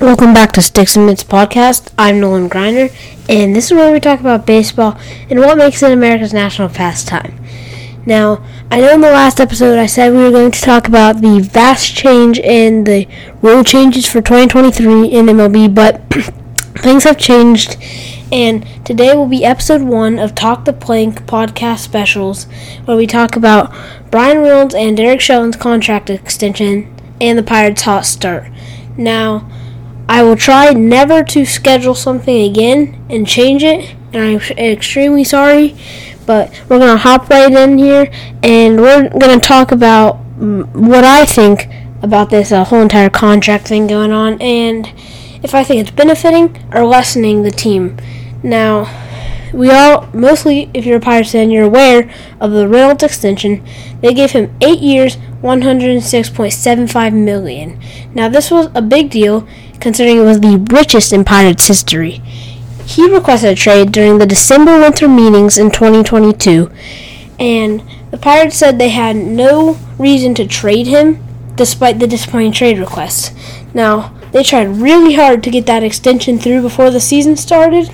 Welcome back to Sticks and Mitts podcast. I'm Nolan Griner, and this is where we talk about baseball and what makes it America's national pastime. Now, I know in the last episode I said we were going to talk about the vast change in the rule changes for 2023 in MLB, but things have changed, and today will be episode one of Talk the Plank podcast specials, where we talk about Bryan Reynolds and Derek Shelton's contract extension and the Pirates' hot start. Now, I will try never to schedule something again and change it, and I'm extremely sorry, but we're going to hop right in here and we're going to talk about what I think about this uh, whole entire contract thing going on and if I think it's benefiting or lessening the team. Now, we all, mostly if you're a Pirates fan, you're aware of the Reynolds extension. They gave him eight years, 106.75 million. Now, this was a big deal considering it was the richest in Pirates history. He requested a trade during the December winter meetings in 2022, and the Pirates said they had no reason to trade him despite the disappointing trade request. Now, they tried really hard to get that extension through before the season started,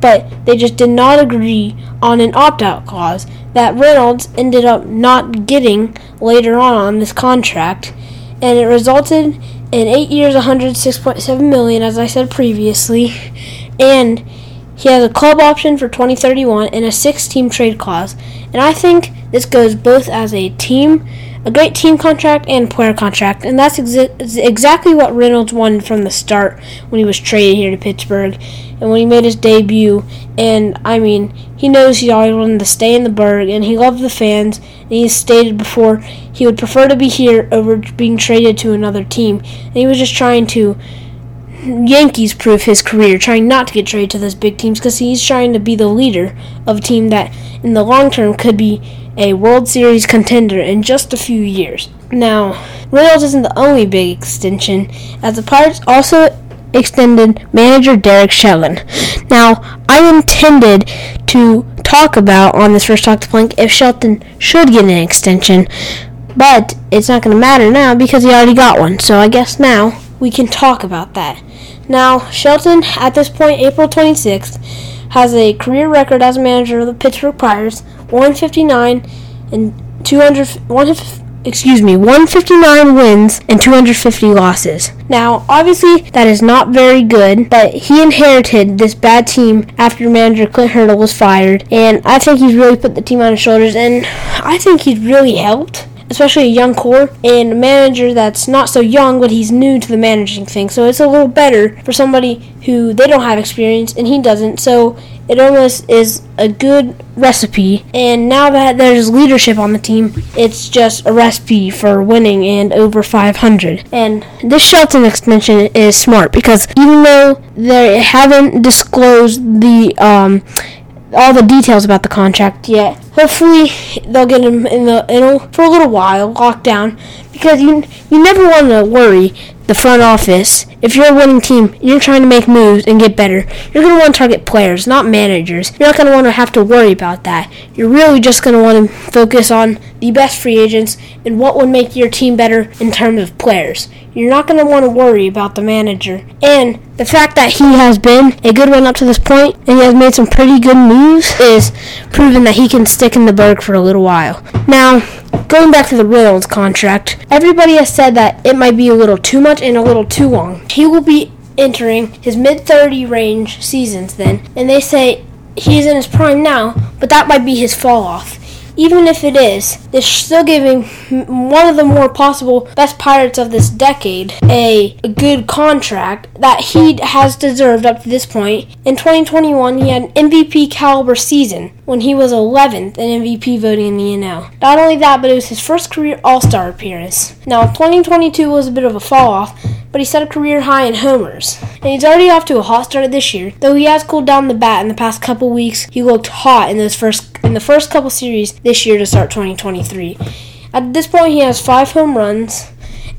but they just did not agree on an opt out clause that Reynolds ended up not getting later on on this contract, and it resulted in eight years, 106.7 million, as I said previously, and he has a club option for 2031 and a six-team trade clause. And I think this goes both as a team, a great team contract and player contract, and that's exa- exactly what Reynolds wanted from the start when he was traded here to Pittsburgh and when he made his debut. And I mean, he knows he always wanted to stay in the Burgh, and he loved the fans. And he stated before he would prefer to be here over being traded to another team. And he was just trying to Yankees proof his career, trying not to get traded to those big teams because he's trying to be the leader of a team that, in the long term, could be a World Series contender in just a few years. Now, Reynolds isn't the only big extension, as the Pirates also extended manager Derek Shelton. Now, I intended to talk about on this first talk to Plank if Shelton should get an extension, but it's not going to matter now because he already got one. So I guess now we can talk about that. Now, Shelton, at this point, April 26th, has a career record as manager of the Pittsburgh Pirates, 159 and 200, 150, excuse me, 159 wins and 250 losses. Now, obviously, that is not very good, but he inherited this bad team after manager Clint Hurdle was fired, and I think he's really put the team on his shoulders, and I think he's really helped especially a young core, and a manager that's not so young, but he's new to the managing thing. So it's a little better for somebody who they don't have experience and he doesn't. So it almost is a good recipe. And now that there's leadership on the team, it's just a recipe for winning and over 500. And this Shelton extension is smart because even though they haven't disclosed the um, all the details about the contract yet. Hopefully, they'll get him in the in for a little while locked down because you you never want to worry the front office if you're a winning team and you're trying to make moves and get better. You're going to want to target players, not managers. You're not going to want to have to worry about that. You're really just going to want to focus on the best free agents and what would make your team better in terms of players. You're not going to want to worry about the manager. And the fact that he has been a good one up to this point and he has made some pretty good moves is proven that he can stick in the Burgh for a little while. Now, going back to the Reynolds contract, everybody has said that it might be a little too much and a little too long. He will be entering his mid 30 range seasons then, and they say he's in his prime now, but that might be his fall off even if it is, they're still giving one of the more possible best pirates of this decade a, a, good contract that he has deserved up to this point. In 2021, he had an MVP caliber season when he was 11th in MVP voting in the NL. Not only that, but it was his first career All Star appearance. Now, 2022 was a bit of a fall off, but he set a career high in homers. And he's already off to a hot start this year. Though he has cooled down the bat in the past couple weeks, he looked hot in those first in the first couple series this year to start 2023. At this point, he has five home runs,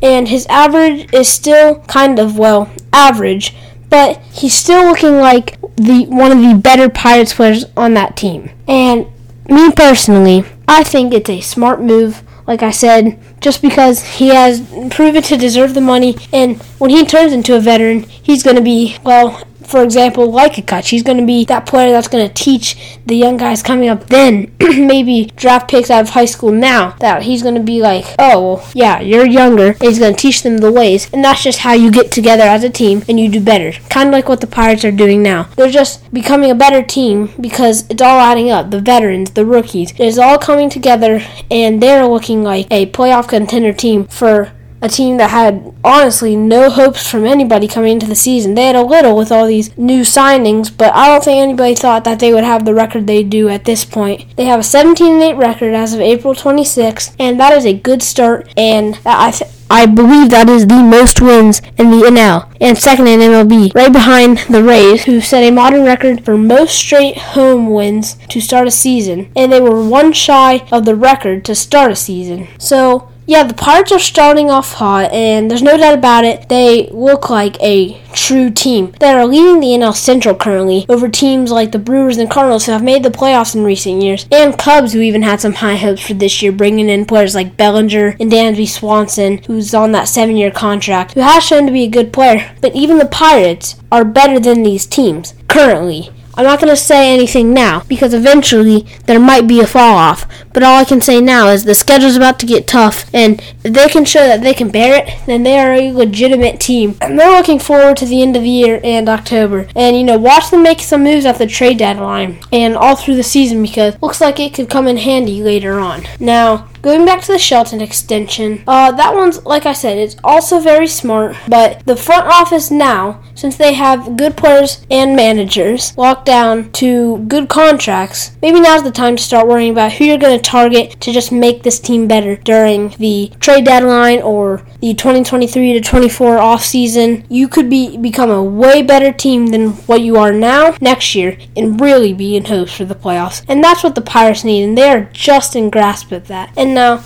and his average is still kind of well average, but he's still looking like the one of the better Pirates players on that team. And me personally, I think it's a smart move, like I said, just because he has proven to deserve the money. And when he turns into a veteran, he's going to be, well, for example, like a Cutch. He's going to be that player that's going to teach the young guys coming up then, maybe draft picks out of high school now, that he's going to be like, oh, yeah, you're younger, he's going to teach them the ways. And that's just how you get together as a team and you do better. Kind of like what the Pirates are doing now. They're just becoming a better team because it's all adding up. The veterans, the rookies, it's all coming together, and they're looking like a playoff contender team for a team that had honestly no hopes from anybody coming into the season. They had a little with all these new signings, but I don't think anybody thought that they would have the record they do at this point. They have a 17 8 record as of April 26th, and that is a good start, and I I believe that is the most wins in the NL and second in MLB, right behind the Rays, who set a modern record for most straight home wins to start a season, and they were one shy of the record to start a season. So yeah, the Pirates are starting off hot, and there's no doubt about it. They look like a true team. They are leading the NL Central currently over teams like the Brewers and Cardinals who have made the playoffs in recent years, and Cubs who even had some high hopes for this year, bringing in players like Bellinger and Dansby Swanson, who's on that seven year contract, who has shown to be a good player. But even the Pirates are better than these teams currently. I'm not going to say anything now because eventually there might be a fall off. But all I can say now is the schedule's about to get tough, and if they can show that they can bear it, then they are a legitimate team. And they're looking forward to the end of the year and October. And you know, watch them make some moves at the trade deadline and all through the season because looks like it could come in handy later on. Now, Going back to the Shelton extension, uh, that one's, like I said, it's also very smart, but the front office now, since they have good players and managers locked down to good contracts, maybe now's the time to start worrying about who you're going to target to just make this team better during the trade deadline or the 2023 to 24 off season. You could be become a way better team than what you are now next year and really be in hopes for the playoffs. And that's what the Pirates need, and they are just in grasp of that. And now,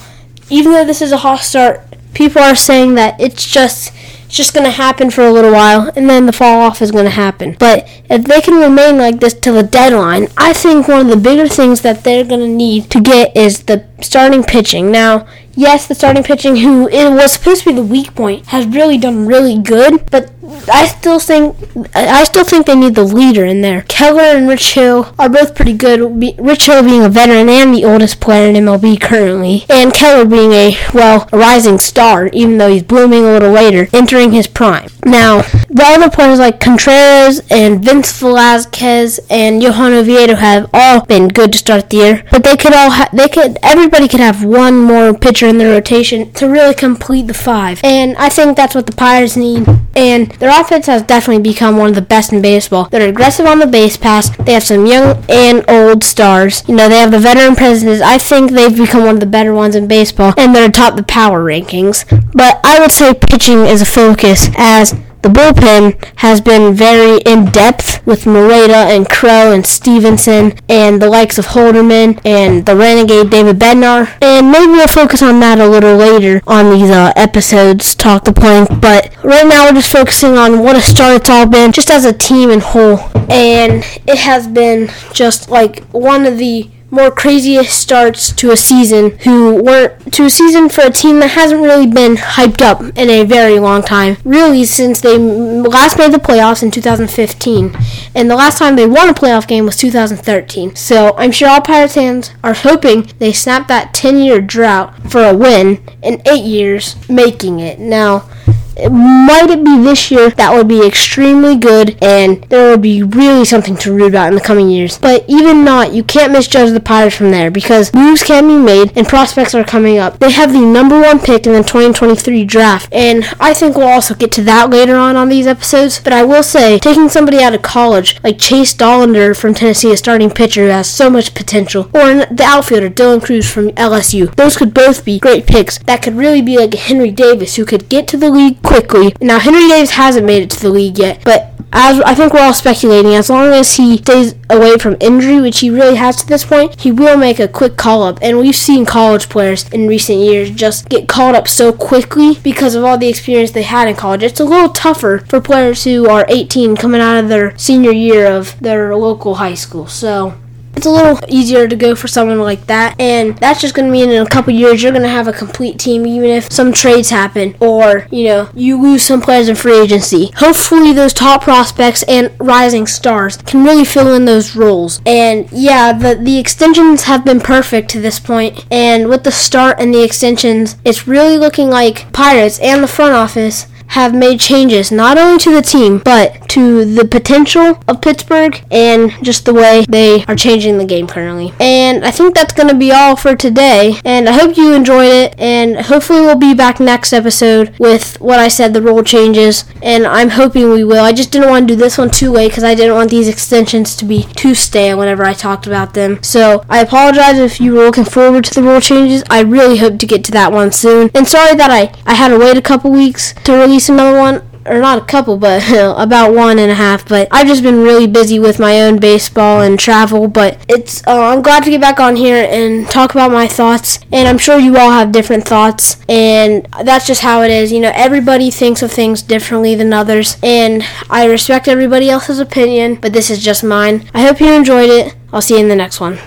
even though this is a hot start, people are saying that it's just it's just going to happen for a little while and then the fall off is going to happen. But if they can remain like this till the deadline, I think one of the bigger things that they're going to need to get is the starting pitching. Now, yes, the starting pitching, who it was supposed to be the weak point, has really done really good, but I still think I still think they need the leader in there. Keller and Rich Hill are both pretty good. Rich Hill being a veteran and the oldest player in MLB currently, and Keller being a well a rising star, even though he's blooming a little later, entering his prime. Now, the other players like Contreras and Vince Velasquez and Johan Oviedo have all been good to start the year, but they could all ha- they could everybody could have one more pitcher in their rotation to really complete the five, and I think that's what the Pirates need. And their offense has definitely become one of the best in baseball. They're aggressive on the base pass. They have some young and old stars. You know, they have the veteran presidents. I think they've become one of the better ones in baseball, and they're atop the power rankings. But I would say pitching is a focus as the bullpen has been very in depth with Moreta and Crowe and Stephenson and the likes of Holderman and the renegade David Bednar. And maybe we'll focus on that a little later on these uh, episodes, Talk the Plank. But right now we're just focusing on what a start it's all been, just as a team and whole. And it has been just like one of the more craziest starts to a season who weren't to a season for a team that hasn't really been hyped up in a very long time. Really, since they last made the playoffs in 2015, and the last time they won a playoff game was 2013. So I'm sure all Pirates fans are hoping they snap that 10-year drought for a win in eight years, making it. Now might it be this year that would be extremely good and there would be really something to root about in the coming years. But even not, you can't misjudge the Pirates from there because moves can be made and prospects are coming up. They have the number one pick in the 2023 draft, and I think we'll also get to that later on on these episodes. But I will say, taking somebody out of college like Chase Dollander from Tennessee, a starting pitcher who has so much potential, or the outfielder Dylan Crews from LSU, those could both be great picks that could really be like Henry Davis who could get to the league quickly. Now, Henry Davis hasn't made it to the league yet, but as I think we're all speculating, as long as he stays away from injury, which he really has to this point, he will make a quick call up. And we've seen college players in recent years just get called up so quickly because of all the experience they had in college. It's a little tougher for players who are 18 coming out of their senior year of their local high school. So it's a little easier to go for someone like that. And that's just going to mean in a couple years you're going to have a complete team, even if some trades happen or, you know, you lose some players in free agency. Hopefully, those top prospects and rising stars can really fill in those roles. And yeah, the, the extensions have been perfect to this point. And with the start and the extensions, it's really looking like Pirates and the front office have made changes not only to the team but to the potential of Pittsburgh and just the way they are changing the game currently. And I think that's going to be all for today. And I hope you enjoyed it. And hopefully we'll be back next episode with what I said the rule changes. And I'm hoping we will. I just didn't want to do this one too late because I didn't want these extensions to be too stale whenever I talked about them. So I apologize if you were looking forward to the rule changes. I really hope to get to that one soon. And sorry that I, I had to wait a couple weeks to release another one or not a couple, but about one and a half. But I've just been really busy with my own baseball and travel. But it's uh, I'm glad to get back on here and talk about my thoughts. And I'm sure you all have different thoughts, and that's just how it is. You know, everybody thinks of things differently than others, and I respect everybody else's opinion. But this is just mine. I hope you enjoyed it. I'll see you in the next one.